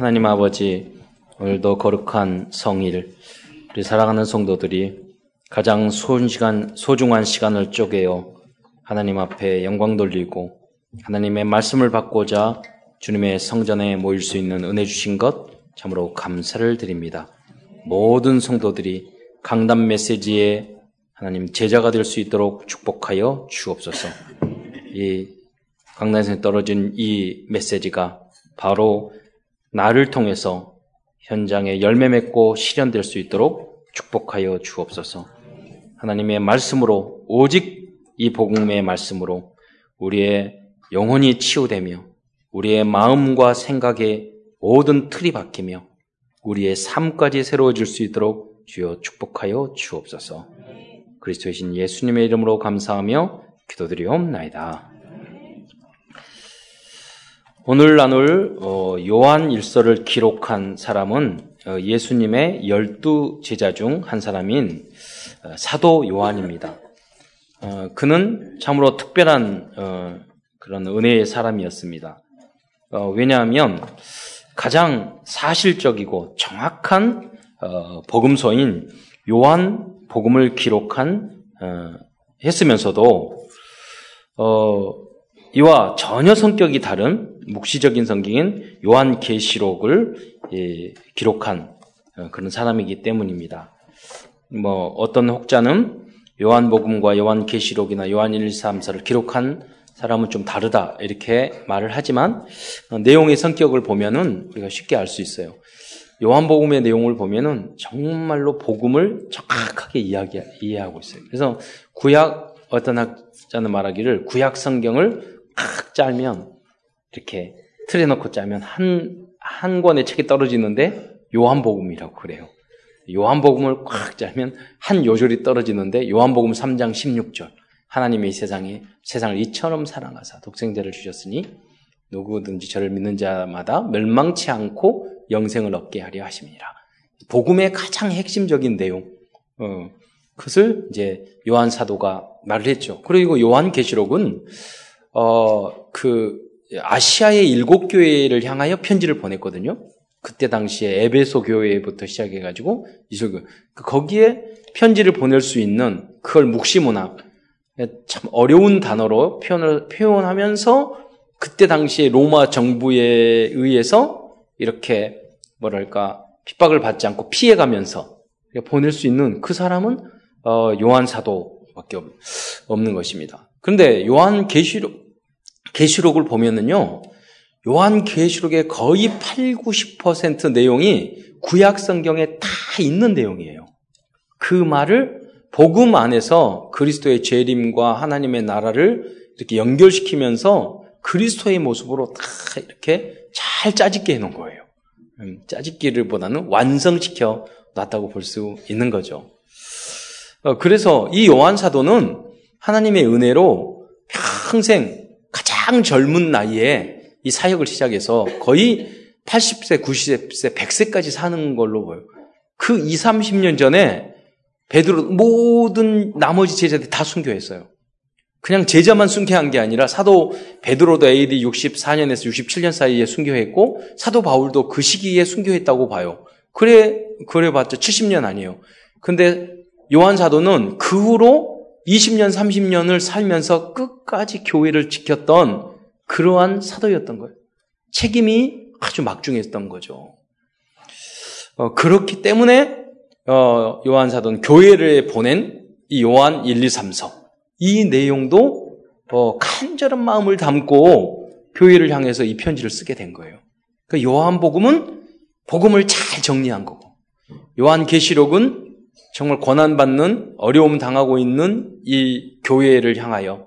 하나님 아버지, 오늘도 거룩한 성일, 우리 사랑하는 성도들이 가장 소중한, 소중한 시간을 쪼개어 하나님 앞에 영광 돌리고 하나님의 말씀을 받고자 주님의 성전에 모일 수 있는 은혜 주신 것 참으로 감사를 드립니다. 모든 성도들이 강단 메시지에 하나님 제자가 될 수 있도록 축복하여 주옵소서. 이 강단에서 떨어진 이 메시지가 바로 나를 통해서 현장에 열매 맺고 실현될 수 있도록 축복하여 주옵소서. 하나님의 말씀으로 오직 이 복음의 말씀으로 우리의 영혼이 치유되며 우리의 마음과 생각의 모든 틀이 바뀌며 우리의 삶까지 새로워질 수 있도록 주여 축복하여 주옵소서. 그리스도의 신 예수님의 이름으로 감사하며 기도드리옵나이다. 오늘 나눌 어, 요한 일서를 기록한 사람은 어, 예수님의 열두 제자 중 한 사람인 어, 사도 요한입니다. 그는 참으로 특별한 그런 은혜의 사람이었습니다. 왜냐하면 가장 사실적이고 정확한 복음서인 요한 복음을 기록한 했으면서도 이와 전혀 성격이 다른 묵시적인 성경인 요한 계시록을 예, 기록한 어, 그런 사람이기 때문입니다. 뭐 어떤 혹자는 요한복음과 요한계시록이나 요한 1, 2, 3, 4를 기록한 사람은 좀 다르다 이렇게 말을 하지만 어, 내용의 성격을 보면은 우리가 쉽게 알 수 있어요. 요한복음의 내용을 보면은 정말로 복음을 정확하게 이야기 이해하고 있어요. 그래서 구약 어떤 학자는 말하기를 구약 성경을 팍 짜면 이렇게 틀에 넣고 짜면 한, 한 권의 책이 떨어지는데 요한복음이라고 그래요. 요한복음을 꽉 짜면 한 요절이 떨어지는데 요한복음 3장 16절. 하나님의 세상에 세상을 이처럼 사랑하사 독생자를 주셨으니 누구든지 저를 믿는 자마다 멸망치 않고 영생을 얻게 하려 하심이라. 복음의 가장 핵심적인 내용. 어, 그것을 이제 요한 사도가 말을 했죠. 그리고 요한 계시록은 어, 그 아시아의 일곱 교회를 향하여 편지를 보냈거든요. 그때 당시에 에베소 교회부터 시작해가지고 이소교 그 거기에 편지를 보낼 수 있는 그걸 묵시문학 참 어려운 단어로 표현을 표현하면서 그때 당시에 로마 정부에 의해서 이렇게 뭐랄까 핍박을 받지 않고 피해가면서 보낼 수 있는 그 사람은 어, 요한 사도밖에 없는 것입니다. 그런데 요한 계시록 계시록을 보면은요. 요한 계시록의 거의 8, 90% 내용이 구약 성경에 다 있는 내용이에요. 그 말을 복음 안에서 그리스도의 재림과 하나님의 나라를 이렇게 연결시키면서 그리스도의 모습으로 다 이렇게 잘 짜집게 해놓은 거예요. 음, 짜집기를 보다는 완성시켜 놨다고 볼 수 있는 거죠. 어, 그래서 이 요한 사도는 하나님의 은혜로 평생 가장 젊은 나이에 이 사역을 시작해서 거의 80세, 90세, 100세까지 사는 걸로 보여요. 그 2, 30년 전에 베드로 모든 나머지 제자들이 다 순교했어요. 그냥 제자만 순교한 게 아니라 사도 베드로도 AD 64년에서 67년 사이에 순교했고 사도 바울도 그 시기에 순교했다고 봐요. 그래 그래 봤자 70년 아니에요. 근데 요한 사도는 그 후로 20년, 30년을 살면서 끝까지 교회를 지켰던 그러한 사도였던 거예요. 책임이 아주 막중했던 거죠. 어, 그렇기 때문에 어, 요한 사도는 교회를 보낸 이 요한 1, 2, 3서 이 내용도 어, 간절한 마음을 담고 교회를 향해서 이 편지를 쓰게 된 거예요. 그 요한복음은 복음을 잘 정리한 거고 요한 계시록은 정말 고난받는 어려움 당하고 있는 이 교회를 향하여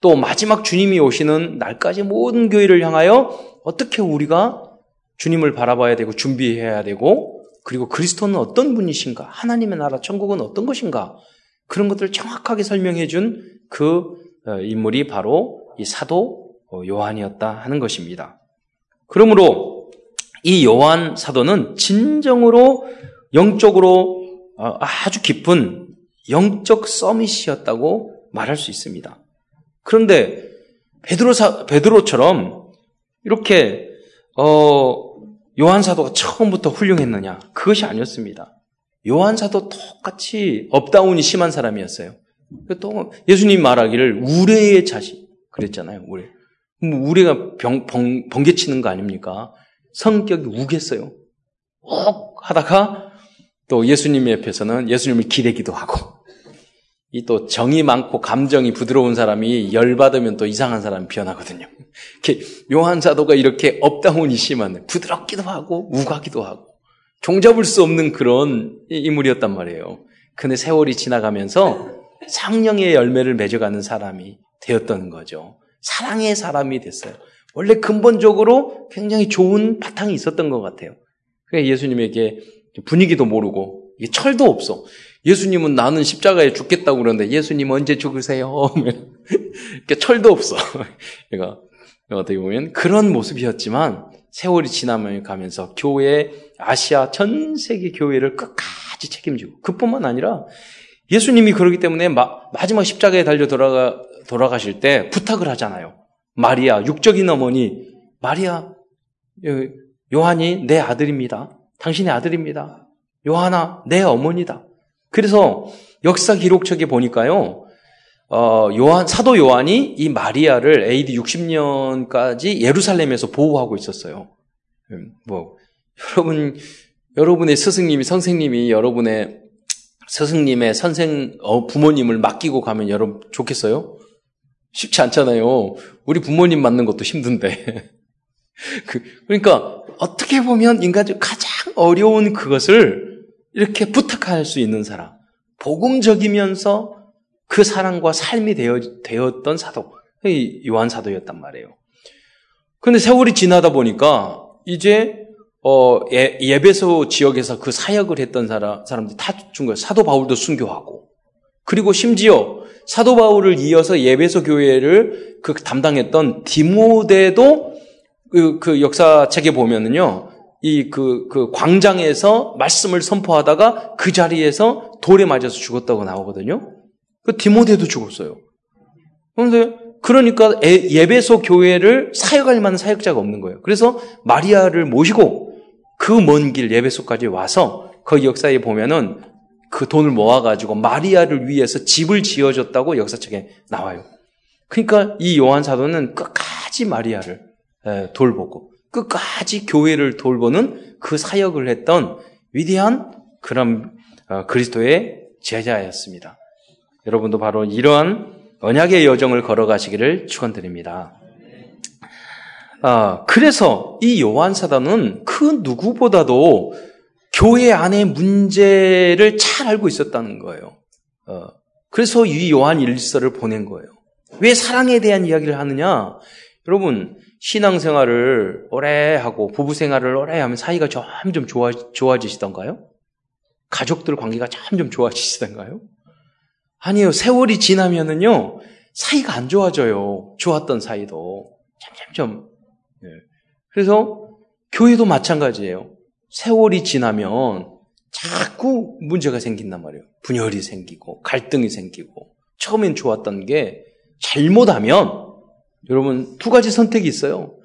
또 마지막 주님이 오시는 날까지 모든 교회를 향하여 어떻게 우리가 주님을 바라봐야 되고 준비해야 되고 그리고 그리스도는 어떤 분이신가? 하나님의 나라 천국은 어떤 것인가? 그런 것들을 정확하게 설명해 준 그 인물이 바로 이 사도 요한이었다 하는 것입니다. 그러므로 이 요한 사도는 진정으로 영적으로 어, 아주 깊은 영적 summit이었다고 말할 수 있습니다. 그런데 베드로 사, 베드로처럼 이렇게 어 요한 사도가 처음부터 훌륭했느냐? 그것이 아니었습니다. 요한 사도 똑같이 up-down이 심한 사람이었어요. 또 예수님 말하기를 우레의 자식 그랬잖아요. 우레. 뭐 우레가 병, 번, 번개치는 거 아닙니까? 성격이 욱했어요. 욱 하다가 또 예수님 옆에서는 예수님을 기대기도 하고 이 또 정이 많고 감정이 부드러운 사람이 열받으면 또 이상한 사람이 변하거든요. 이렇게 요한 사도가 이렇게 up-down이 심한 부드럽기도 하고 욱하기도 하고 종잡을 수 없는 그런 인물이었단 말이에요. 근데 세월이 지나가면서 성령의 열매를 맺어가는 사람이 되었던 거죠. 사랑의 사람이 됐어요. 원래 근본적으로 굉장히 좋은 바탕이 있었던 것 같아요. 그러니까 예수님에게 분위기도 모르고 철도 없어. 예수님은 나는 십자가에 죽겠다고 그러는데 예수님 언제 죽으세요? 그러니까 철도 없어. 그러니까 어떻게 보면 그런 모습이었지만 세월이 지나면 가면서 교회 아시아 전 세계 교회를 끝까지 책임지고 그뿐만 아니라 예수님이 그러기 때문에 마, 마지막 십자가에 달려 돌아가 돌아가실 때 부탁을 하잖아요. 마리아 육적인 어머니 마리아 요한이 내 아들입니다. 당신의 아들입니다. 요한아 내 어머니다. 그래서 역사 기록책에 보니까요. 어, 요한 사도 요한이 이 마리아를 AD 60년까지 예루살렘에서 보호하고 있었어요. 음, 뭐 여러분 여러분의 스승님이 선생님이 여러분의 스승님의 선생 어, 부모님을 맡기고 가면 여러분 좋겠어요? 쉽지 않잖아요. 우리 부모님 맞는 것도 힘든데. 그, 러니까 어떻게 보면 인간적 가장 어려운 그것을 이렇게 부탁할 수 있는 사람, 복음적이면서 그 사랑과 삶이 되어, 되었던 사도, 요한 사도였단 말이에요. 근데 세월이 지나다 보니까 이제 어, 예, 베소 지역에서 그 사역을 했던 사람, 사람들이 다 죽은 거예요. 사도 바울도 순교하고. 그리고 심지어 사도 바울을 이어서 예배소 교회를 그 담당했던 디모데도 그, 그 역사책에 보면은요, 이 그, 그 광장에서 말씀을 선포하다가 그 자리에서 돌에 맞아서 죽었다고 나오거든요. 그 디모데도 죽었어요. 그런데 그러니까 예배소 교회를 사역할 만한 사역자가 없는 거예요. 그래서 마리아를 모시고 그 먼 길 예배소까지 와서 그 역사에 보면은 그 돈을 모아가지고 마리아를 위해서 집을 지어줬다고 역사책에 나와요. 그러니까 이 요한 사도는 끝까지 마리아를 돌보고 끝까지 교회를 돌보는 그 사역을 했던 위대한 그런 어, 그리스도의 제자였습니다. 여러분도 바로 이러한 언약의 여정을 걸어가시기를 축원드립니다. 아, 그래서 이 요한 사도는 그 누구보다도 교회 안의 문제를 잘 알고 있었다는 거예요. 어, 그래서 이 요한 일서를 보낸 거예요. 왜 사랑에 대한 이야기를 하느냐? 여러분, 신앙생활을 오래 하고 부부 생활을 오래 하면 사이가 점점 좋아, 좋아지시던가요? 가족들 관계가 점점 좋아지시던가요? 아니요. 세월이 지나면은요, 사이가 안 좋아져요. 좋았던 사이도. 점점점. 네. 그래서 교회도 마찬가지예요. 세월이 지나면 자꾸 문제가 생긴단 말이에요. 분열이 생기고, 갈등이 생기고, 처음엔 좋았던 게 잘못하면, 여러분, 두 가지 선택이 있어요.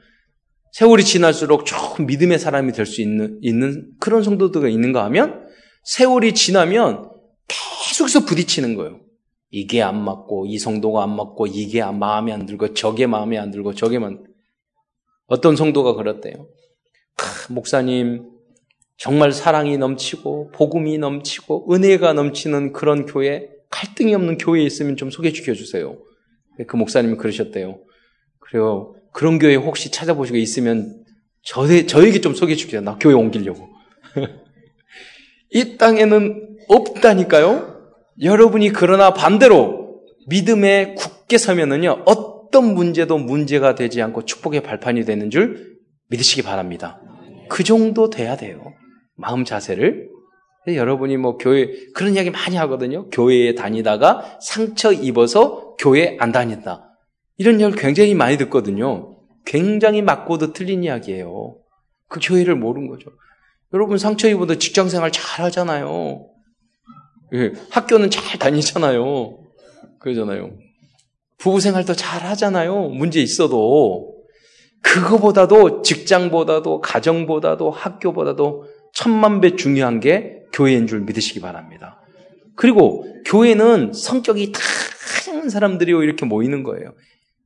세월이 지날수록 조금 믿음의 사람이 될 수 있는, 있는 그런 성도들가 있는가 하면, 세월이 지나면 계속해서 부딪히는 거예요. 이게 안 맞고 이 성도가 안 맞고 이게 마음에 안 들고 저게 마음에 안 들고 저게만 어떤 성도가 그랬대요. 크, 목사님 정말 사랑이 넘치고 복음이 넘치고 은혜가 넘치는 그런 교회 갈등이 없는 교회에 있으면 좀 소개시켜 주세요. 그 목사님이 그러셨대요. 그래요. 그런 교회 혹시 찾아보시고 있으면 저, 저에게 좀 소개해 주세요. 나 교회 옮기려고. 이 땅에는 없다니까요. 여러분이 그러나 반대로 믿음에 굳게 서면은요, 어떤 문제도 문제가 되지 않고 축복의 발판이 되는 줄 믿으시기 바랍니다. 그 정도 돼야 돼요. 마음 자세를. 여러분이 뭐 교회, 그런 이야기 많이 하거든요. 교회에 다니다가 상처 입어서 교회 안 다닌다. 이런 이야기 굉장히 많이 듣거든요. 굉장히 맞고도 틀린 이야기예요. 그 교회를 모르는 거죠. 여러분 상처 입어도 직장 생활 잘 하잖아요. 예, 학교는 잘 다니잖아요. 그러잖아요. 부부 생활도 잘 하잖아요. 문제 있어도. 그거보다도 직장보다도 가정보다도 학교보다도 천만 배 중요한 게 교회인 줄 믿으시기 바랍니다. 그리고 교회는 성격이 다양한 사람들이 이렇게 모이는 거예요.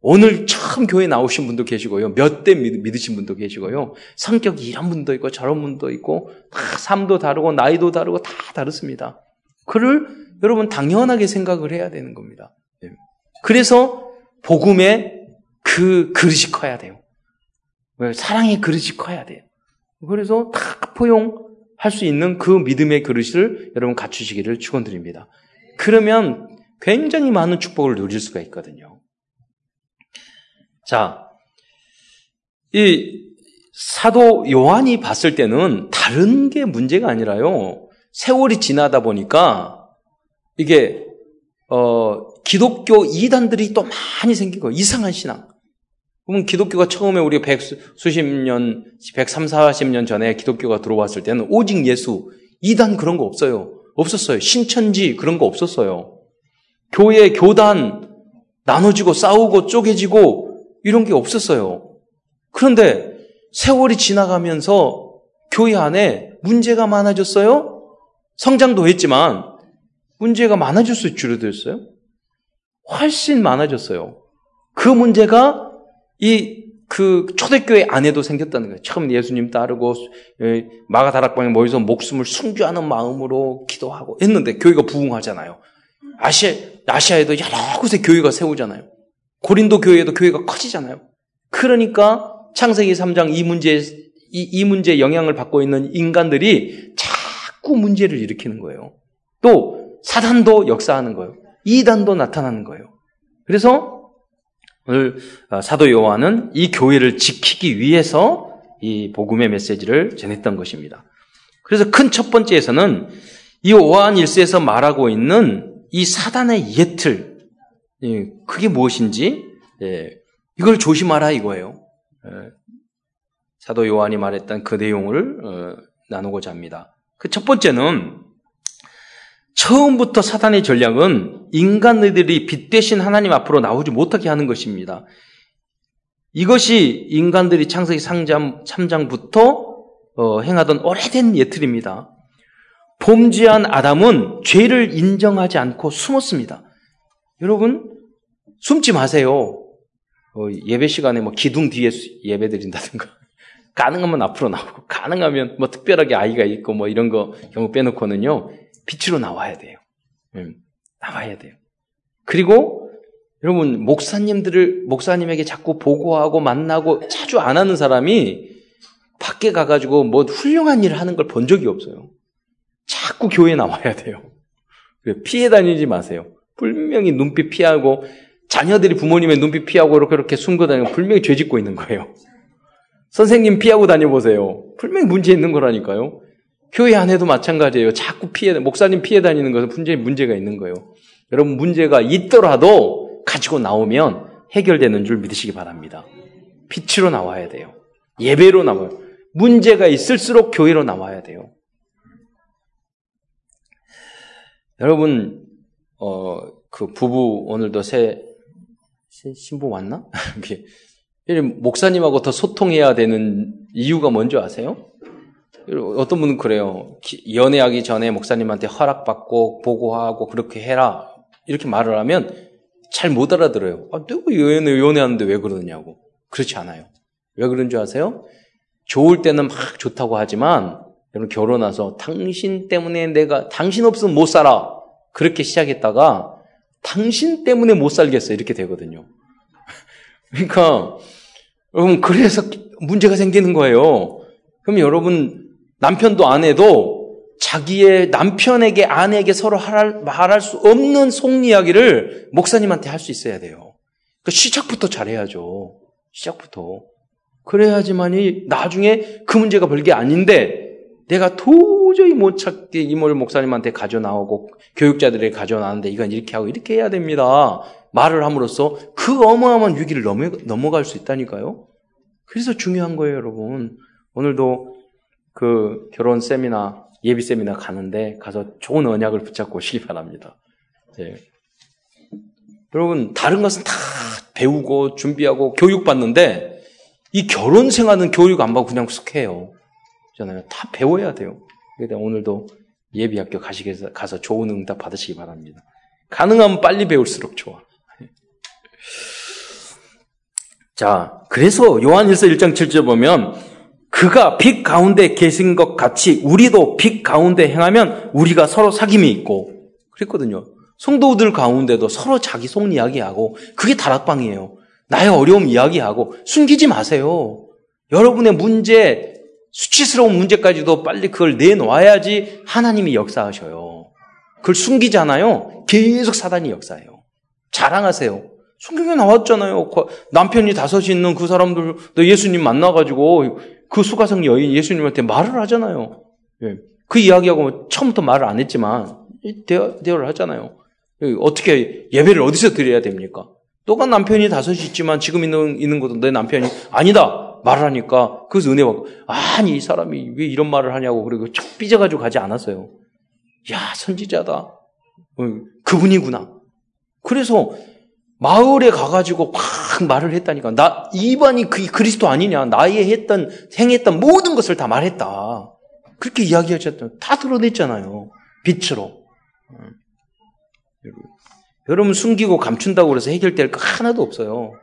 오늘 처음 교회 나오신 분도 계시고요. 몇 대 믿으신 분도 계시고요. 성격이 이런 분도 있고 저런 분도 있고 다 삶도 다르고 나이도 다르고 다 다릅니다. 그를 여러분 당연하게 생각을 해야 되는 겁니다. 예. 그래서 복음의 그 그릇이 커야 돼요. 사랑의 그릇이 커야 돼요. 그래서 다 포용할 수 있는 그 믿음의 그릇을 여러분 갖추시기를 축원드립니다. 그러면 굉장히 많은 축복을 누릴 수가 있거든요. 자, 이 사도 요한이 봤을 때는 다른 게 문제가 아니라요. 세월이 지나다 보니까 이게 어 기독교 이단들이 또 많이 생기고 이상한 신앙. 그러면 기독교가 처음에 우리가 백 수십 년, 백삼, 사십 년 전에 기독교가 들어왔을 때는 오직 예수, 이단 그런 거 없어요. 없었어요. 신천지 그런 거 없었어요. 교회, 교단 나눠지고 싸우고 쪼개지고 이런 게 없었어요. 그런데 세월이 지나가면서 교회 안에 문제가 많아졌어요? 성장도 했지만 문제가 많아질수 줄어들었어요? 훨씬 많아졌어요. 그 문제가 이 그 초대교회 안에도 생겼다는 거예요. 처음 예수님 따르고 예, 마가다락방에 모여서 목숨을 순교하는 마음으로 기도하고 했는데 교회가 부흥하잖아요. 아시아 아시아에도 여러 곳에 교회가 세우잖아요. 고린도 교회에도 교회가 커지잖아요. 그러니까 창세기 3장 이 문제 이, 이 문제에 영향을 받고 있는 인간들이 자꾸 문제를 일으키는 거예요. 또 사단도 역사하는 거예요. 이단도 나타나는 거예요. 그래서 오늘 어, 사도 요한은 이 교회를 지키기 위해서 이 복음의 메시지를 전했던 것입니다. 그래서 큰 첫 번째에서는 이 오한 일세에서 말하고 있는 이 사단의 예틀, 그게 무엇인지 예, 이걸 조심하라 이거예요. 예, 사도 요한이 말했던 그 내용을 어, 나누고자 합니다. 그 첫 번째는 처음부터 사단의 전략은 인간들이 빛 대신 하나님 앞으로 나오지 못하게 하는 것입니다. 이것이 인간들이 창세기 3장, 3장부터 어, 행하던 오래된 예틀입니다. 범죄한 아담은 죄를 인정하지 않고 숨었습니다. 여러분, 숨지 마세요. 어, 예배 시간에 뭐 기둥 뒤에 예배 드린다든가, 가능하면 앞으로 나오고, 가능하면 뭐 특별하게 아이가 있고 뭐 이런 거 경우 빼놓고는요, 빛으로 나와야 돼요. 음, 나와야 돼요. 그리고 여러분 목사님들을 목사님에게 자꾸 보고하고 만나고 자주 안 하는 사람이 밖에 가가지고 뭐 훌륭한 일을 하는 걸 본 적이 없어요. 자꾸 교회에 나와야 돼요. 피해 다니지 마세요. 분명히 눈빛 피하고 자녀들이 부모님의 눈빛 피하고 이렇게 이렇게 숨고 다니고 분명히 죄 짓고 있는 거예요. 선생님 피하고 다녀보세요. 분명히 문제 있는 거라니까요. 교회 안에도 마찬가지예요. 자꾸 피해, 목사님 피해 다니는 것은 분명히 문제가 있는 거예요. 여러분, 문제가 있더라도 가지고 나오면 해결되는 줄 믿으시기 바랍니다. 빛으로 나와야 돼요. 예배로 나와요. 문제가 있을수록 교회로 나와야 돼요. 여러분, 어, 그 부부 오늘도 새, 새 신부 왔나? 목사님하고 더 소통해야 되는 이유가 뭔지 아세요? 어떤 분은 그래요. 연애하기 전에 목사님한테 허락받고 보고하고 그렇게 해라. 이렇게 말을 하면 잘 못 알아들어요. 아, 누구 연애, 연애하는데 왜 그러느냐고. 그렇지 않아요. 왜 그런 줄 아세요? 좋을 때는 막 좋다고 하지만 여러분 결혼해서 당신 때문에 내가 당신 없으면 못 살아. 그렇게 시작했다가 당신 때문에 못 살겠어. 이렇게 되거든요. 그러니까 여러분 그래서 문제가 생기는 거예요. 그럼 여러분 남편도 아내도 자기의 남편에게 아내에게 서로 말할 수 없는 속 이야기를 목사님한테 할 수 있어야 돼요. 그 시작부터 잘해야죠. 시작부터. 그래야지만이 나중에 그 문제가 별게 아닌데 내가 도 저히 못 찾게 이모를 목사님한테 가져 나오고 교육자들에게 가져 나왔는데 이건 이렇게 하고 이렇게 해야 됩니다. 말을 함으로써 그 어마어마한 위기를 넘어, 넘어갈 수 있다니까요. 그래서 중요한 거예요, 여러분. 오늘도 그 결혼 세미나, 예비 세미나 가는데 가서 좋은 언약을 붙잡고 오시기 바랍니다. 네. 여러분, 다른 것은 다 배우고 준비하고 교육받는데 이 결혼 생활은 교육 안 받고 그냥 쑥 해요. 잖아요. 다 배워야 돼요. 그래서 오늘도 예비학교 가시게 가서 좋은 응답 받으시기 바랍니다. 가능하면 빨리 배울수록 좋아. 자, 그래서 요한일서 1장 7절 보면 그가 빛 가운데 계신 것 같이 우리도 빛 가운데 행하면 우리가 서로 사귐이 있고 그랬거든요. 성도들 가운데도 서로 자기 속 이야기하고 그게 다락방이에요. 나의 어려움 이야기하고 숨기지 마세요. 여러분의 문제, 수치스러운 문제까지도 빨리 그걸 내놓아야지 하나님이 역사하셔요. 그걸 숨기잖아요. 계속 사단이 역사해요. 자랑하세요. 성경에 나왔잖아요. 남편이 다섯이 있는 그 사람들도 예수님 만나가지고 그 수가성 여인 예수님한테 말을 하잖아요. 예. 그 이야기하고 처음부터 말을 안 했지만 대화, 대화를 하잖아요. 예, 어떻게 예배를 어디서 드려야 됩니까? 또한 남편이 다섯이 있지만 지금 있는, 있는 것도 내 남편이 아니다 말을 하니까 그래서 은혜 받고 아니 이 사람이 왜 이런 말을 하냐고 그리고 척 삐져가지고 가지 않았어요. 야 선지자다. 어, 그분이구나. 그래서 마을에 가가지고 막 말을 했다니까. 나, 이반이 그 그리스도 아니냐. 나의 했던, 행했던 모든 것을 다 말했다. 그렇게 이야기하셨던, 다 드러냈잖아요. 빛으로. 여러분, 숨기고 감춘다고 그래서 해결될 거 하나도 없어요.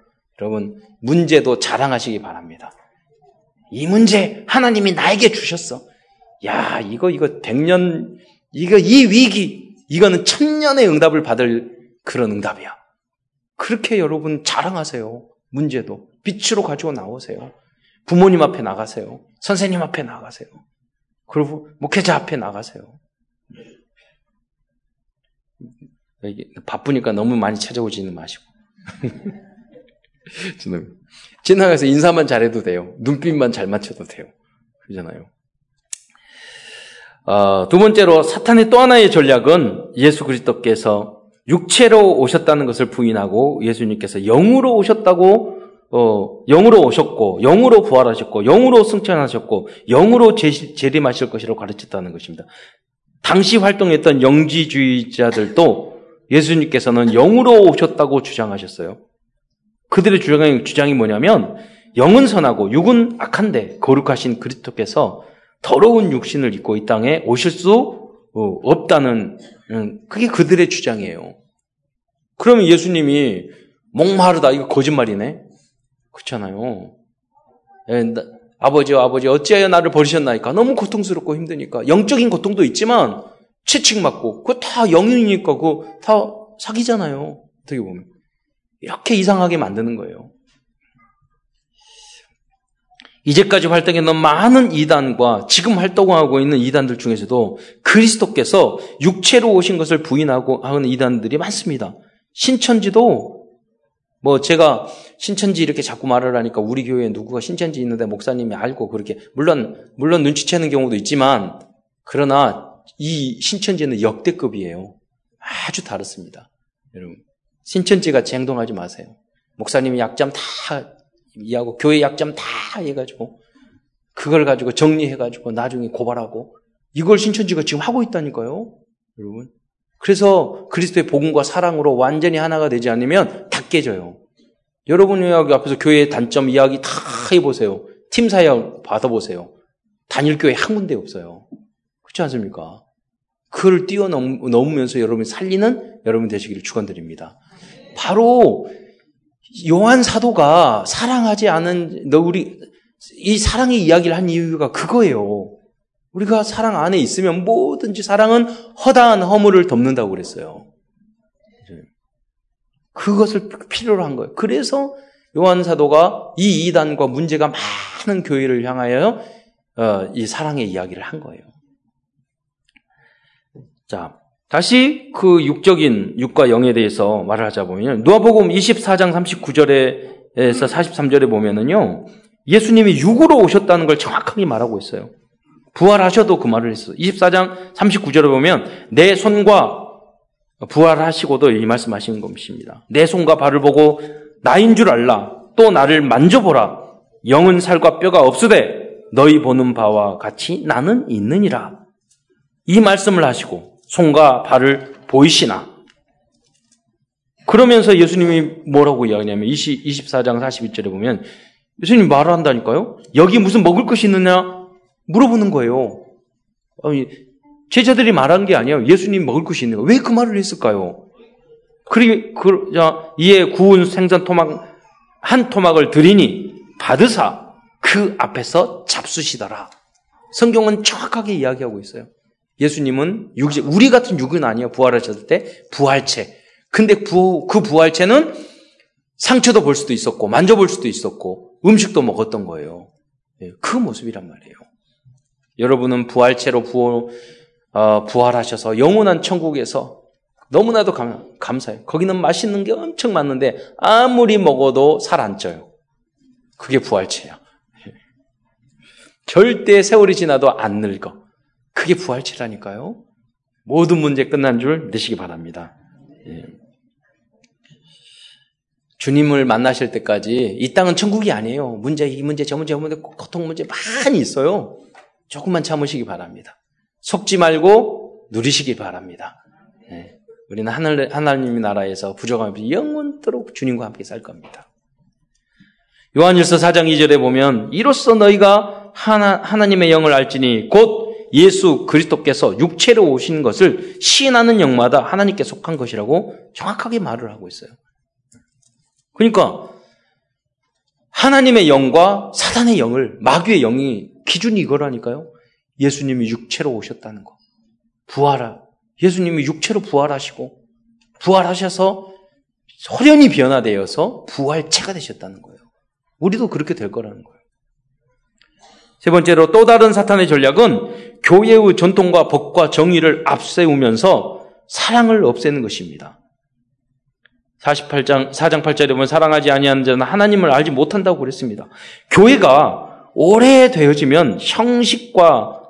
여러분, 문제도 자랑하시기 바랍니다. 이 문제, 하나님이 나에게 주셨어. 야, 이거, 이거, 백년, 이거, 이 위기, 이거는 천년의 응답을 받을 그런 응답이야. 그렇게 여러분 자랑하세요. 문제도. 빛으로 가지고 나오세요. 부모님 앞에 나가세요. 선생님 앞에 나가세요. 그리고 목회자 앞에 나가세요. 바쁘니까 너무 많이 찾아오지는 마시고. 지나가서 인사만 잘해도 돼요. 눈빛만 잘 맞춰도 돼요. 그러잖아요. 어, 두 번째로 사탄의 또 하나의 전략은 예수 그리스도께서 육체로 오셨다는 것을 부인하고 예수님께서 영으로 오셨다고 어, 영으로 오셨고 영으로 부활하셨고 영으로 승천하셨고 영으로 재림하실 것이라고 가르쳤다는 것입니다. 당시 활동했던 영지주의자들도 예수님께서는 영으로 오셨다고 주장하셨어요. 그들의 주장이, 주장이 뭐냐면 영은 선하고 육은 악한데 거룩하신 그리스도께서 더러운 육신을 입고 이 땅에 오실 수 어, 없다는 음, 그게 그들의 주장이에요. 그러면 예수님이 목마르다 이거 거짓말이네. 그렇잖아요. 예, 나, 아버지 아버지 어찌하여 나를 버리셨나이까 너무 고통스럽고 힘드니까 영적인 고통도 있지만 채찍 맞고 그거 다 영이니까 그거 다 사기잖아요. 어떻게 보면 이렇게 이상하게 만드는 거예요. 이제까지 활동했던 많은 이단과 지금 활동하고 있는 이단들 중에서도 그리스도께서 육체로 오신 것을 부인하고 하는 이단들이 많습니다. 신천지도 뭐 제가 신천지 이렇게 자꾸 말을 하니까 우리 교회에 누구가 신천지 있는데 목사님이 알고 그렇게 물론 물론 눈치채는 경우도 있지만 그러나 이 신천지는 역대급이에요. 아주 다릅니다. 여러분 신천지 같이 행동하지 마세요. 목사님이 약점 다 이해하고 교회 약점 다 해가지고 그걸 가지고 정리해가지고 나중에 고발하고 이걸 신천지가 지금 하고 있다니까요. 여러분 그래서 그리스도의 복음과 사랑으로 완전히 하나가 되지 않으면 다 깨져요. 여러분 여기 앞에서 교회의 단점 이야기 다 해보세요. 팀 사역 받아보세요. 단일 교회 한 군데 없어요. 그렇지 않습니까? 그걸 뛰어넘으면서 여러분이 살리는 여러분 되시기를 축원드립니다. 바로 요한 사도가 사랑하지 않은 너 우리 이 사랑의 이야기를 한 이유가 그거예요. 우리가 사랑 안에 있으면 뭐든지 사랑은 허다한 허물을 덮는다고 그랬어요. 그것을 필요로 한 거예요. 그래서 요한 사도가 이 이단과 문제가 많은 교회를 향하여 어, 이 사랑의 이야기를 한 거예요. 자, 다시 그 육적인 육과 영에 대해서 말을 하자 보면 누가복음 24장 39절에서 43절에 보면은요. 예수님이 육으로 오셨다는 걸 정확하게 말하고 있어요. 부활하셔도 그 말을 했어. 24장 39절에 보면 내 손과 부활하시고도 이 말씀하시는 것입니다. 내 손과 발을 보고 나인 줄 알라. 또 나를 만져보라. 영은 살과 뼈가 없으되 너희 보는 바와 같이 나는 있느니라. 이 말씀을 하시고 손과 발을 보이시나. 그러면서 예수님이 뭐라고 이야기하냐면 20, 24장 41절에 보면 예수님이 말을 한다니까요. 여기 무슨 먹을 것이 있느냐 물어보는 거예요. 아니, 제자들이 말한 게 아니에요. 예수님 먹을 것이 있는 거. 왜그 말을 했을까요? 그리, 그, 자, 이에 구운 생선 토막, 한 토막을 드리니 받으사 그 앞에서 잡수시더라. 성경은 정확하게 이야기하고 있어요. 예수님은 육지, 우리 같은 육은 아니에요. 부활하셨을 때 부활체. 근데 부, 그 부활체는 상처도 볼 수도 있었고 만져볼 수도 있었고 음식도 먹었던 거예요. 예, 그 모습이란 말이에요. 여러분은 부활체로 부활, 어, 부활하셔서 영원한 천국에서 너무나도 감, 감사해요. 거기는 맛있는 게 엄청 많은데 아무리 먹어도 살 안 쪄요. 그게 부활체야. 절대 세월이 지나도 안 늙어. 그게 부활체라니까요. 모든 문제 끝난 줄 믿으시기 바랍니다. 예. 주님을 만나실 때까지 이 땅은 천국이 아니에요. 문제, 이 문제, 저 문제, 저 문제, 고통 문제 많이 있어요. 조금만 참으시기 바랍니다. 속지 말고 누리시기 바랍니다. 네. 우리는 하늘, 하나님의 나라에서 부족함없이 영원토록 주님과 함께 살 겁니다. 요한일서 4장 2절에 보면 이로써 너희가 하나, 하나님의 영을 알지니 곧 예수 그리스도께서 육체로 오신 것을 시인하는 영마다 하나님께 속한 것이라고 정확하게 말을 하고 있어요. 그러니까 하나님의 영과 사단의 영을 마귀의 영이 기준이 이거라니까요. 예수님이 육체로 오셨다는 거. 부활하. 예수님이 육체로 부활하시고 부활하셔서 소련이 변화되어서 부활체가 되셨다는 거예요. 우리도 그렇게 될 거라는 거예요. 세 번째로 또 다른 사탄의 전략은 교회의 전통과 법과 정의를 앞세우면서 사랑을 없애는 것입니다. 48장 4장 8절에 보면 사랑하지 아니하는 자는 하나님을 알지 못한다고 그랬습니다. 교회가 오래되어지면 형식과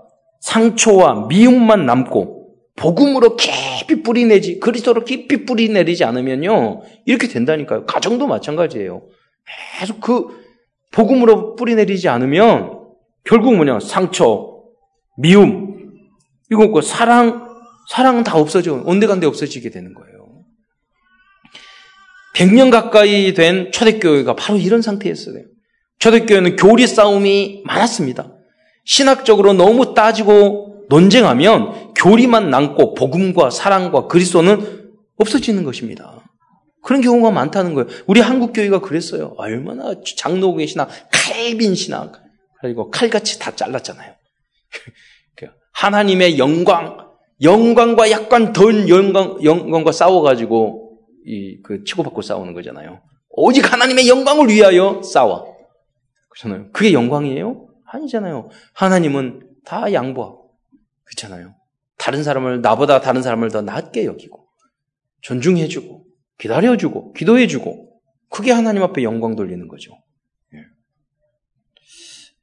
상처와 미움만 남고 복음으로 깊이 뿌리내지 그리스도로 깊이 뿌리내리지 않으면요 이렇게 된다니까요. 가정도 마찬가지예요. 계속 그 복음으로 뿌리내리지 않으면 결국 뭐냐 상처, 미움 이거 그 사랑 사랑은 다 없어져 온데간데 없어지게 되는 거예요. 100년 가까이 된 초대교회가 바로 이런 상태였어요. 초대교회는 교리 싸움이 많았습니다. 신학적으로 너무 따지고 논쟁하면 교리만 남고 복음과 사랑과 그리스도는 없어지는 것입니다. 그런 경우가 많다는 거예요. 우리 한국 교회가 그랬어요. 얼마나 장로교회 신학, 칼빈 신학, 그리고 칼같이 다 잘랐잖아요. 그 하나님의 영광, 영광과 약간 덜 영광, 영광과 싸워가지고 이 그 치고받고 싸우는 거잖아요. 오직 하나님의 영광을 위하여 싸워. 그렇잖아요. 그게 영광이에요? 아니잖아요. 하나님은 다 양보하고 그렇잖아요. 다른 사람을 나보다 다른 사람을 더 낮게 여기고 존중해주고 기다려주고 기도해주고 그게 하나님 앞에 영광 돌리는 거죠.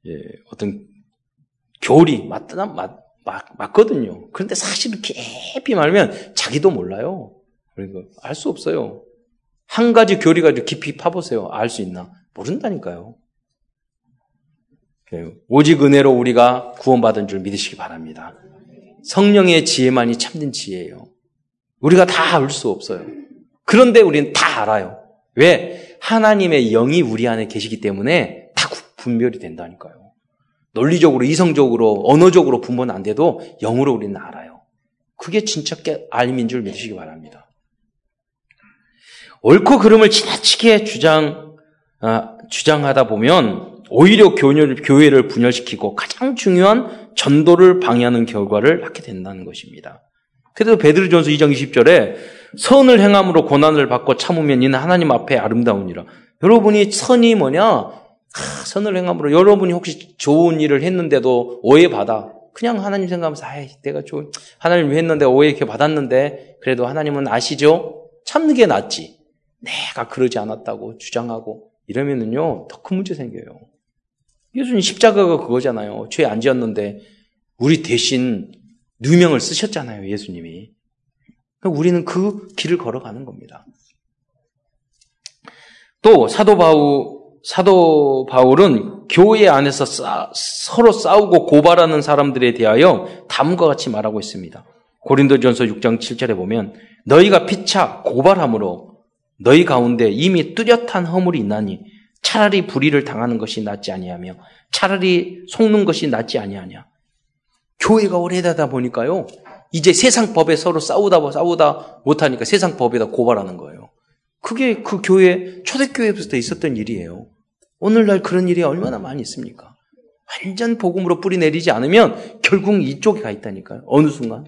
예. 예, 어떤 교리 맞다 맞, 맞, 맞거든요. 그런데 사실은 깊이 말면 자기도 몰라요. 그리고 알수 없어요. 한 가지 교리가 깊이 파보세요. 알 수 있나? 모른다니까요. 오직 은혜로 우리가 구원받은 줄 믿으시기 바랍니다. 성령의 지혜만이 참된 지혜예요. 우리가 다 알 수 없어요. 그런데 우리는 다 알아요. 왜? 하나님의 영이 우리 안에 계시기 때문에 다 분별이 된다니까요. 논리적으로, 이성적으로, 언어적으로 분분 안 돼도 영으로 우리는 알아요. 그게 진짜 알민 줄 믿으시기 바랍니다. 옳고 그름을 지나치게 주장, 아, 주장하다 보면 오히려 교회를, 교회를 분열시키고 가장 중요한 전도를 방해하는 결과를 낳게 된다는 것입니다. 그래서 베드로 전서 2장 20절에 선을 행함으로 고난을 받고 참으면 이는 하나님 앞에 아름다우니라. 여러분이 선이 뭐냐? 아, 선을 행함으로 여러분이 혹시 좋은 일을 했는데도 오해받아. 그냥 하나님 생각하면서 아, 내가 좋은 하나님 했는데 오해 이렇게 받았는데 그래도 하나님은 아시죠? 참는 게 낫지. 내가 그러지 않았다고 주장하고 이러면은요, 더 큰 문제 생겨요. 예수님 십자가가 그거잖아요. 죄 안 지었는데 우리 대신 누명을 쓰셨잖아요, 예수님이. 그러니까 우리는 그 길을 걸어가는 겁니다. 또 사도 바울 사도 바울은 교회 안에서 싸, 서로 싸우고 고발하는 사람들에 대하여 다음과 같이 말하고 있습니다. 고린도전서 6장 7절에 보면 너희가 피차 고발함으로 너희 가운데 이미 뚜렷한 허물이 있나니 차라리 불의를 당하는 것이 낫지 아니하며 차라리 속는 것이 낫지 아니하냐. 교회가 오래되다 보니까요. 이제 세상 법에 서로 싸우다 싸우다 못하니까 세상 법에다 고발하는 거예요. 그게 그 교회 초대교회부터 있었던 일이에요. 오늘날 그런 일이 얼마나 많이 있습니까? 완전 복음으로 뿌리 내리지 않으면 결국 이쪽에 가 있다니까요. 어느 순간.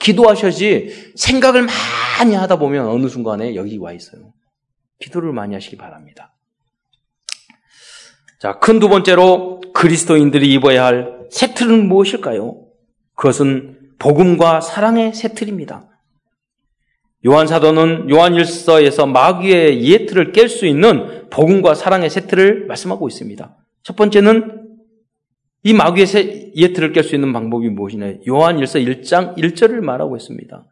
기도하셔야지 생각을 많이 하다 보면 어느 순간에 여기 와 있어요. 기도를 많이 하시기 바랍니다. 자, 큰 두 번째로 그리스도인들이 입어야 할 세틀은 무엇일까요? 그것은 복음과 사랑의 세틀입니다. 요한 사도는 요한 일서에서 마귀의 예틀을 깰 수 있는 복음과 사랑의 세틀을 말씀하고 있습니다. 첫 번째는 이 마귀의 예틀을 깰 수 있는 방법이 무엇이냐? 요한 일서 1장 1절을 말하고 있습니다.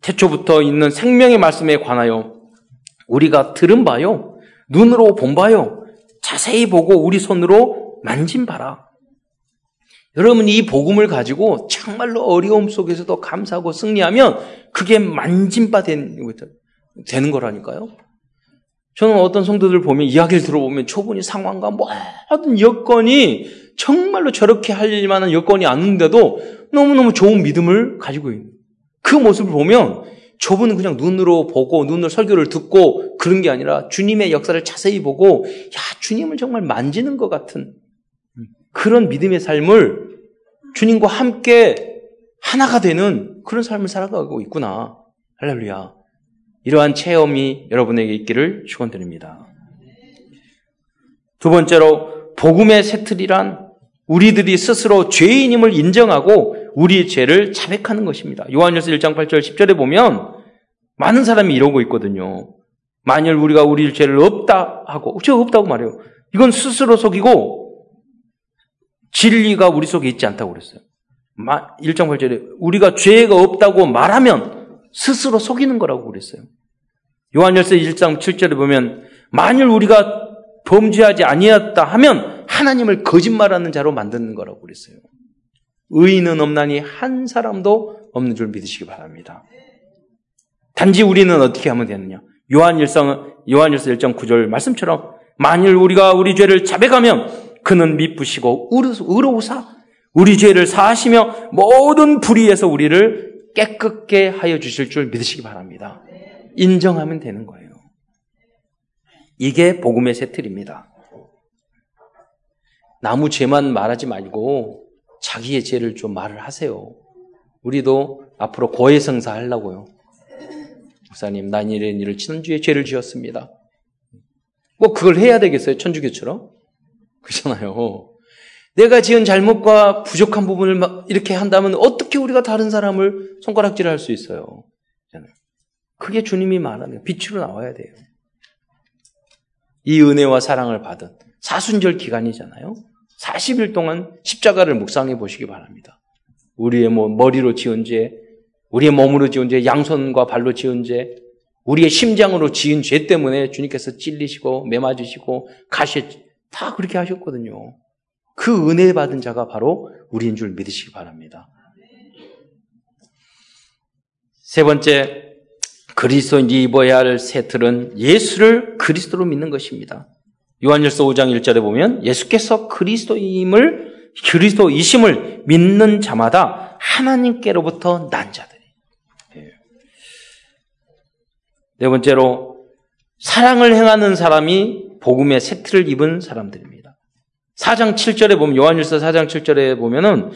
태초부터 있는 생명의 말씀에 관하여 우리가 들은 바요, 눈으로 본 바요, 자세히 보고 우리 손으로 만진 바라. 여러분 이 복음을 가지고 정말로 어려움 속에서도 감사하고 승리하면 그게 만진바 되는 거라니까요. 저는 어떤 성도들 보면 이야기를 들어보면 초분이 상황과 모든 여건이 정말로 저렇게 할 만한 여건이 아닌데도 너무너무 좋은 믿음을 가지고 있는 그 모습을 보면 저분은 그냥 눈으로 보고 눈으로 설교를 듣고 그런 게 아니라 주님의 역사를 자세히 보고 야 주님을 정말 만지는 것 같은 그런 믿음의 삶을 주님과 함께 하나가 되는 그런 삶을 살아가고 있구나. 할렐루야. 이러한 체험이 여러분에게 있기를 축원드립니다. 두 번째로 복음의 세틀이란 우리들이 스스로 죄인임을 인정하고 우리의 죄를 자백하는 것입니다. 요한일서 1장 8절 10절에 보면 많은 사람이 이러고 있거든요. 만일 우리가 우리 죄를 없다 하고 죄 없다고 말해요. 이건 스스로 속이고 진리가 우리 속에 있지 않다고 그랬어요. 1장 8절에 우리가 죄가 없다고 말하면 스스로 속이는 거라고 그랬어요. 요한열서 1장 7절에 보면 만일 우리가 범죄하지 아니었다 하면 하나님을 거짓말하는 자로 만드는 거라고 그랬어요. 의인은 없나니 한 사람도 없는 줄 믿으시기 바랍니다. 단지 우리는 어떻게 하면 되느냐? 요한일성 요한일서 1장 9절 말씀처럼 만일 우리가 우리 죄를 자백하면 그는 미쁘시고 의로우사 우리 죄를 사하시며 모든 불의에서 우리를 깨끗게 하여 주실 줄 믿으시기 바랍니다. 인정하면 되는 거예요. 이게 복음의 세틀입니다. 나무 죄만 말하지 말고 자기의 죄를 좀 말을 하세요. 우리도 앞으로 고해성사 하려고요. 목사님, 난 이런 일을 천주에 죄를 지었습니다. 뭐 그걸 해야 되겠어요? 천주교처럼? 그렇잖아요. 내가 지은 잘못과 부족한 부분을 이렇게 한다면 어떻게 우리가 다른 사람을 손가락질 할수 있어요? 그게 주님이 말하는 빛으로 나와야 돼요. 이 은혜와 사랑을 받은 사순절 기간이잖아요. 40일 동안 십자가를 묵상해 보시기 바랍니다. 우리의 뭐 머리로 지은 죄, 우리의 몸으로 지은 죄, 양손과 발로 지은 죄, 우리의 심장으로 지은 죄 때문에 주님께서 찔리시고 매맞으시고 가시 다 그렇게 하셨거든요. 그 은혜 받은 자가 바로 우리인 줄 믿으시기 바랍니다. 세 번째, 그리스도인이 입어야 할 새틀은 예수를 그리스도로 믿는 것입니다. 요한일서 5장 1절에 보면 예수께서 그리스도임을 그리스도이심을 믿는 자마다 하나님께로부터 난 자들이. 예. 네 번째로 사랑을 행하는 사람이 복음의 세트를 입은 사람들입니다. 4장 7절에 보면 요한일서 4장 7절에 보면은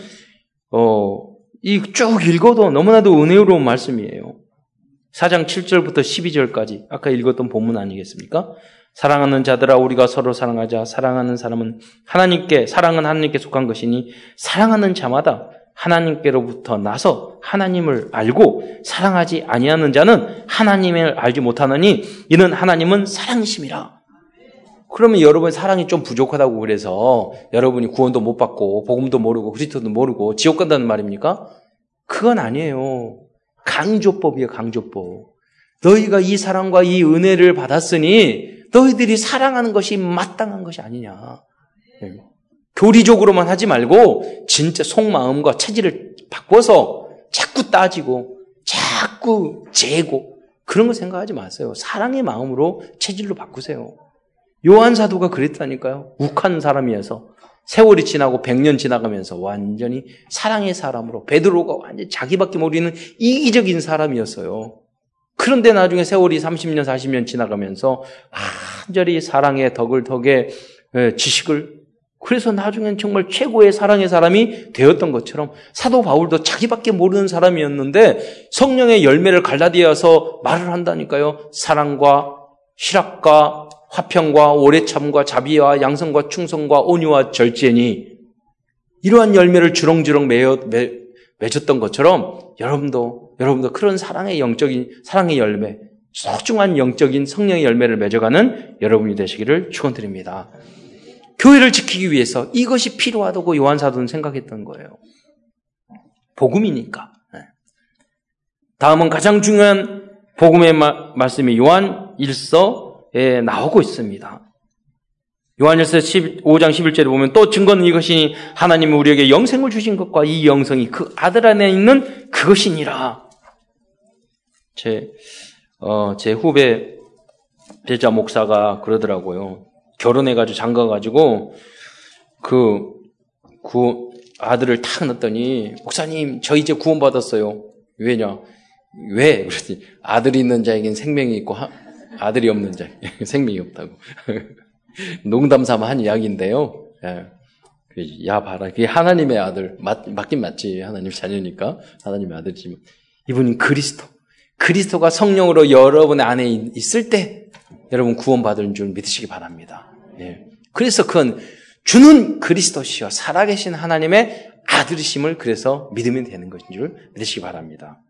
어, 이 쭉 읽어도 너무나도 은혜로운 말씀이에요. 4장 7절부터 12절까지 아까 읽었던 본문 아니겠습니까? 사랑하는 자들아 우리가 서로 사랑하자. 사랑하는 사람은 하나님께 사랑은 하나님께 속한 것이니 사랑하는 자마다 하나님께로부터 나서 하나님을 알고 사랑하지 아니하는 자는 하나님을 알지 못하느니 이는 하나님은 사랑이심이라. 그러면 여러분 사랑이 좀 부족하다고 그래서 여러분이 구원도 못 받고 복음도 모르고 그리스도도 모르고 지옥 간다는 말입니까? 그건 아니에요. 강조법이에요, 강조법. 너희가 이 사랑과 이 은혜를 받았으니 너희들이 사랑하는 것이 마땅한 것이 아니냐. 네. 교리적으로만 하지 말고 진짜 속마음과 체질을 바꿔서 자꾸 따지고 자꾸 재고 그런 거 생각하지 마세요. 사랑의 마음으로 체질로 바꾸세요. 요한 사도가 그랬다니까요. 욱한 사람이어서 세월이 지나고 100년 지나가면서 완전히 사랑의 사람으로 베드로가 완전히 자기밖에 모르는 이기적인 사람이었어요. 그런데 나중에 세월이 30년, 40년 지나가면서 완전히 사랑의 덕을 덕에 예, 지식을 그래서 나중엔 정말 최고의 사랑의 사람이 되었던 것처럼 사도 바울도 자기밖에 모르는 사람이었는데 성령의 열매를 갈라디아서 말을 한다니까요. 사랑과 희락과 화평과 오래 참과 자비와 양성과 충성과 온유와 절제니 이러한 열매를 주렁주렁 맺어, 맺었던 것처럼 여러분도 여러분도 그런 사랑의 영적인 사랑의 열매 소중한 영적인 성령의 열매를 맺어가는 여러분이 되시기를 축원드립니다. 교회를 지키기 위해서 이것이 필요하다고 요한 사도는 생각했던 거예요. 복음이니까. 네. 다음은 가장 중요한 복음의 마, 말씀이 요한 1서 에 나오고 있습니다. 요한일서 5장 11절에 보면 또 증거는 이것이니 하나님이 우리에게 영생을 주신 것과 이 영성이 그 아들 안에 있는 그것이니라. 제, 어, 제 후배 배자 목사가 그러더라고요. 결혼해가지고 장가가지고 그, 구, 아들을 탁 넣었더니 목사님 저 이제 구원받았어요. 왜냐? 왜? 그랬더니 아들이 있는 자에겐 생명이 있고 하, 아들이 없는 자에 생명이 없다고. 농담 삼아 한 이야기인데요. 예. 그, 야 봐라. 그게 하나님의 아들. 맞, 맞긴 맞지. 하나님 자녀니까. 하나님의 아들이지만. 이분은 그리스도. 그리스도가 성령으로 여러분 안에 있을 때 여러분 구원받을 줄 믿으시기 바랍니다. 예. 그래서 그건 주는 그리스도시여 살아계신 하나님의 아들이심을 그래서 믿으면 되는 것인 줄 믿으시기 바랍니다.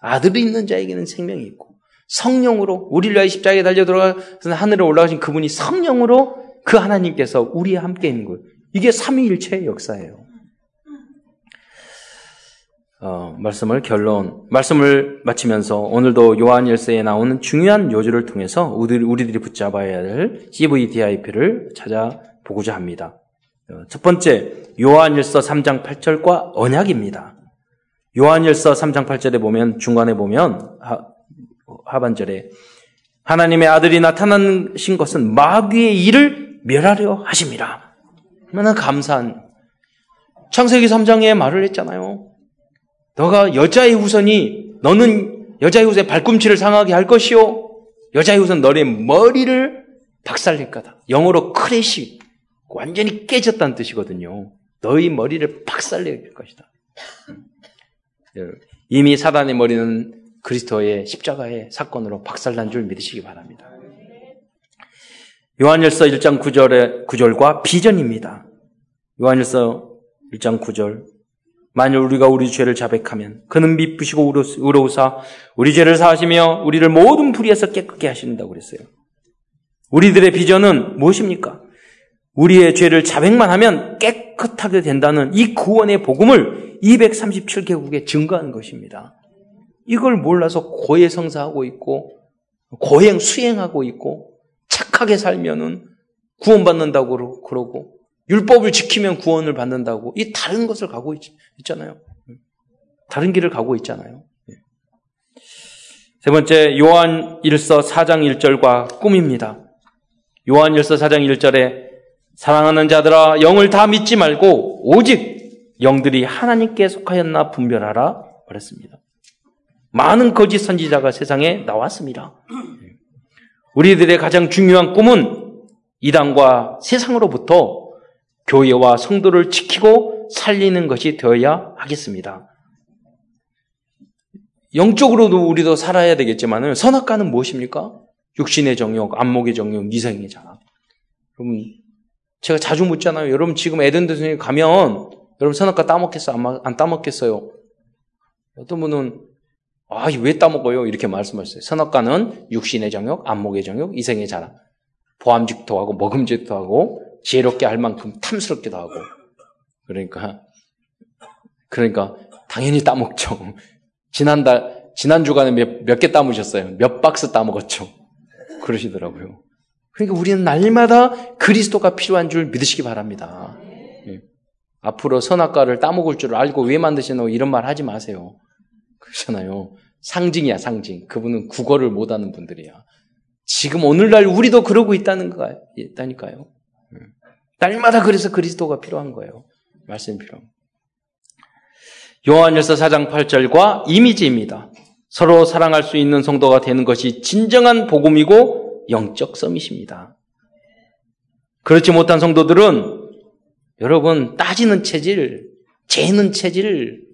아들이 있는 자에게는 생명이 있고 성령으로 우리를 위하여 십자가에 달려 들어가서 하늘에 올라가신 그분이 성령으로 그 하나님께서 우리와 함께 있는 거예요. 이게 삼위일체의 역사예요. 어, 말씀을 결론, 말씀을 마치면서 오늘도 요한일서에 나오는 중요한 요지를 통해서 우리들이, 우리들이 붙잡아야 할 CVDIP를 찾아보고자 합니다. 어, 첫 번째, 요한일서 3장 8절과 언약입니다. 요한일서 3장 8절에 보면, 중간에 보면, 하반절에 하나님의 아들이 나타나신 것은 마귀의 일을 멸하려 하십니다. 얼마나 감사한 창세기 3장에 말을 했잖아요. 너가 여자의 후손이 너는 여자의 후손의 발꿈치를 상하게 할 것이요. 여자의 후손 너의 머리를 박살낼 거다. 영어로 crush 완전히 깨졌다는 뜻이거든요. 너희 머리를 박살낼 것이다. 이미 사단의 머리는 그리스도의 십자가의 사건으로 박살난 줄 믿으시기 바랍니다. 요한일서 1장 9절의 9절과 비전입니다. 요한일서 1장 9절 만일 우리가 우리 죄를 자백하면 그는 미쁘시고 의로우사 우리 죄를 사하시며 우리를 모든 불의에서 깨끗게 하신다고 그랬어요. 우리들의 비전은 무엇입니까? 우리의 죄를 자백만 하면 깨끗하게 된다는 이 구원의 복음을 237개국에 증거하는 것입니다. 이걸 몰라서 고해 성사하고 있고 고행 수행하고 있고 착하게 살면은 구원받는다고 그러고 율법을 지키면 구원을 받는다고 이 다른 것을 가고 있, 잖아요 다른 길을 가고 있잖아요. 예. 세 번째 요한 1서 4장 1절과 꿈입니다. 요한 1서 4장 1절에 사랑하는 자들아 영을 다 믿지 말고 오직 영들이 하나님께 속하였나 분별하라 그랬습니다. 많은 거짓 선지자가 세상에 나왔습니다. 우리들의 가장 중요한 꿈은 이단과 세상으로부터 교회와 성도를 지키고 살리는 것이 되어야 하겠습니다. 영적으로도 우리도 살아야 되겠지만 선악과는 무엇입니까? 육신의 정욕, 안목의 정욕, 이성의 자랑. 여러분, 제가 자주 묻잖아요. 여러분 지금 에덴 도성에 가면 여러분 선악과 따먹겠어요? 안, 안 따먹겠어요? 어떤 분은 아, 왜 따먹어요? 이렇게 말씀하셨어요. 선악과는 육신의 정욕, 안목의 정욕, 이성의 자랑. 보암직도 하고 먹음직도 하고 지혜롭게 할 만큼 탐스럽기도 하고. 그러니까 그러니까 당연히 따먹죠. 지난달 지난 주간에 몇 개 따먹으셨어요? 몇 박스 따먹었죠. 그러시더라고요. 그러니까 우리는 날마다 그리스도가 필요한 줄 믿으시기 바랍니다. 예. 앞으로 선악과를 따먹을 줄 알고 왜 만드시노 이런 말 하지 마세요. 그렇잖아요. 상징이야, 상징. 그분은 국어를 못하는 분들이야. 지금 오늘날 우리도 그러고 있다는 거 있다니까요. 날마다 그래서 그리스도가 필요한 거예요. 말씀이 필요한 요한일서 4장 8절과 이미지입니다. 서로 사랑할 수 있는 성도가 되는 것이 진정한 복음이고 영적 썸이십니다. 그렇지 못한 성도들은 여러분 따지는 체질, 재는 체질 예,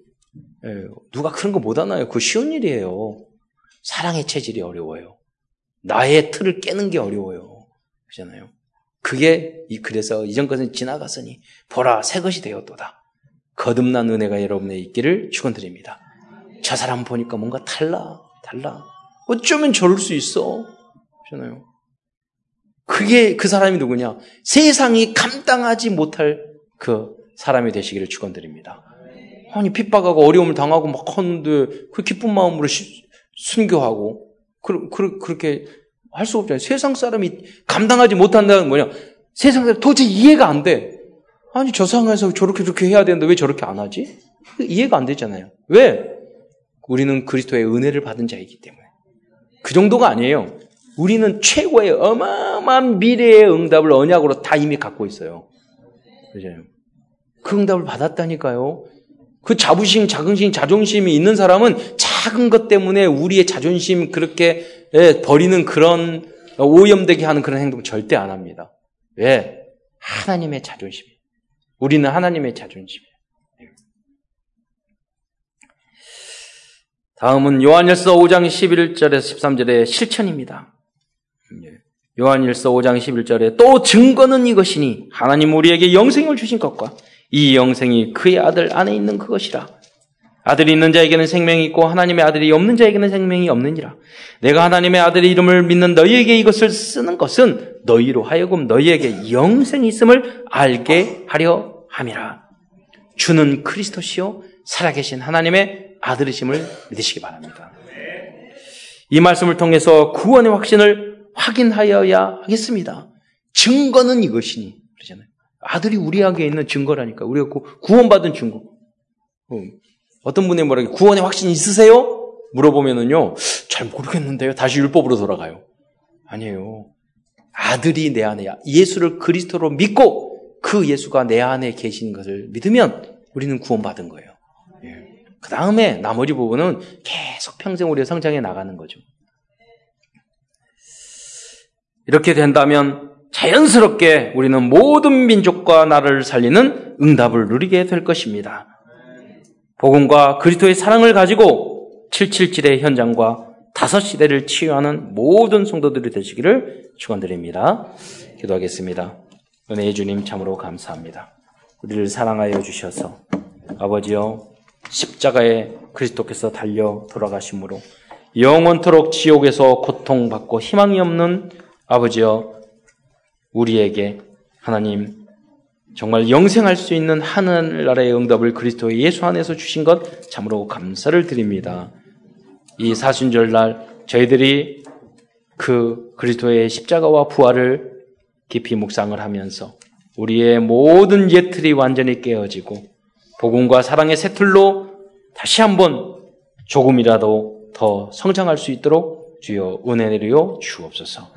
누가 그런 거 못 하나요? 그 쉬운 일이에요. 사랑의 체질이 어려워요. 나의 틀을 깨는 게 어려워요. 그렇잖아요. 그게 그래서 이전 것은 지나갔으니 보라 새 것이 되었도다. 거듭난 은혜가 여러분의 있기를 축원드립니다. 저 사람 보니까 뭔가 달라 달라. 어쩌면 저럴 수 있어. 그렇잖아요. 그게 그 사람이 누구냐? 세상이 감당하지 못할 그 사람이 되시기를 축원드립니다. 아니 핍박하고 어려움을 당하고 막 하는데 그 기쁜 마음으로 시, 순교하고 그, 그, 그렇게 할 수 없잖아요. 세상 사람이 감당하지 못한다는 뭐냐? 세상 사람 도저히 이해가 안 돼. 아니 저 상황에서 저렇게 저렇게 해야 되는데 왜 저렇게 안 하지? 이해가 안 되잖아요. 왜? 우리는 그리스도의 은혜를 받은 자이기 때문에. 그 정도가 아니에요. 우리는 최고의 어마어마한 미래의 응답을 언약으로 다 이미 갖고 있어요. 그죠? 그 응답을 받았다니까요. 그 자부심, 자긍심, 자존심이 있는 사람은 작은 것 때문에 우리의 자존심 그렇게 예, 버리는 그런 오염되게 하는 그런 행동 절대 안 합니다. 왜? 하나님의 자존심. 우리는 하나님의 자존심이에요. 다음은 요한일서 5장 11절에서 13절의 실천입니다. 예. 요한일서 5장 11절에 또 증거는 이것이니 하나님 우리에게 영생을 주신 것과 이 영생이 그의 아들 안에 있는 그것이라. 아들이 있는 자에게는 생명이 있고 하나님의 아들이 없는 자에게는 생명이 없느니라. 내가 하나님의 아들의 이름을 믿는 너희에게 이것을 쓰는 것은 너희로 하여금 너희에게 영생이 있음을 알게 하려 함이라. 주는 그리스도시요 살아계신 하나님의 아들이심을 믿으시기 바랍니다. 이 말씀을 통해서 구원의 확신을 확인하여야 하겠습니다. 증거는 이것이니 그러잖아요. 아들이 우리에게 있는 증거라니까. 우리가 구원받은 증거. 어, 어떤 분이 뭐라고 구원의 확신 있으세요? 물어보면은요, 잘 모르겠는데요. 다시 율법으로 돌아가요. 아니에요. 아들이 내 안에 예수를 그리스도로 믿고 그 예수가 내 안에 계신 것을 믿으면 우리는 구원받은 거예요. 예. 그 다음에 나머지 부분은 계속 평생 우리가 성장해 나가는 거죠. 이렇게 된다면 자연스럽게 우리는 모든 민족과 나라를 살리는 응답을 누리게 될 것입니다. 복음과 그리스도의 사랑을 가지고 777의 현장과 다섯 시대를 치유하는 모든 성도들이 되시기를 축원드립니다. 기도하겠습니다. 은혜의 주님 참으로 감사합니다. 우리를 사랑하여 주셔서 아버지여 십자가에 그리스도께서 달려 돌아가심으로 영원토록 지옥에서 고통받고 희망이 없는 아버지여 우리에게 하나님 정말 영생할 수 있는 하늘나라의 응답을 그리스도의 예수 안에서 주신 것 참으로 감사를 드립니다. 이 사순절날 저희들이 그 그리스도의 십자가와 부활을 깊이 묵상을 하면서 우리의 모든 예틀이 완전히 깨어지고 복음과 사랑의 새틀로 다시 한번 조금이라도 더 성장할 수 있도록 주여 은혜 내려 주옵소서.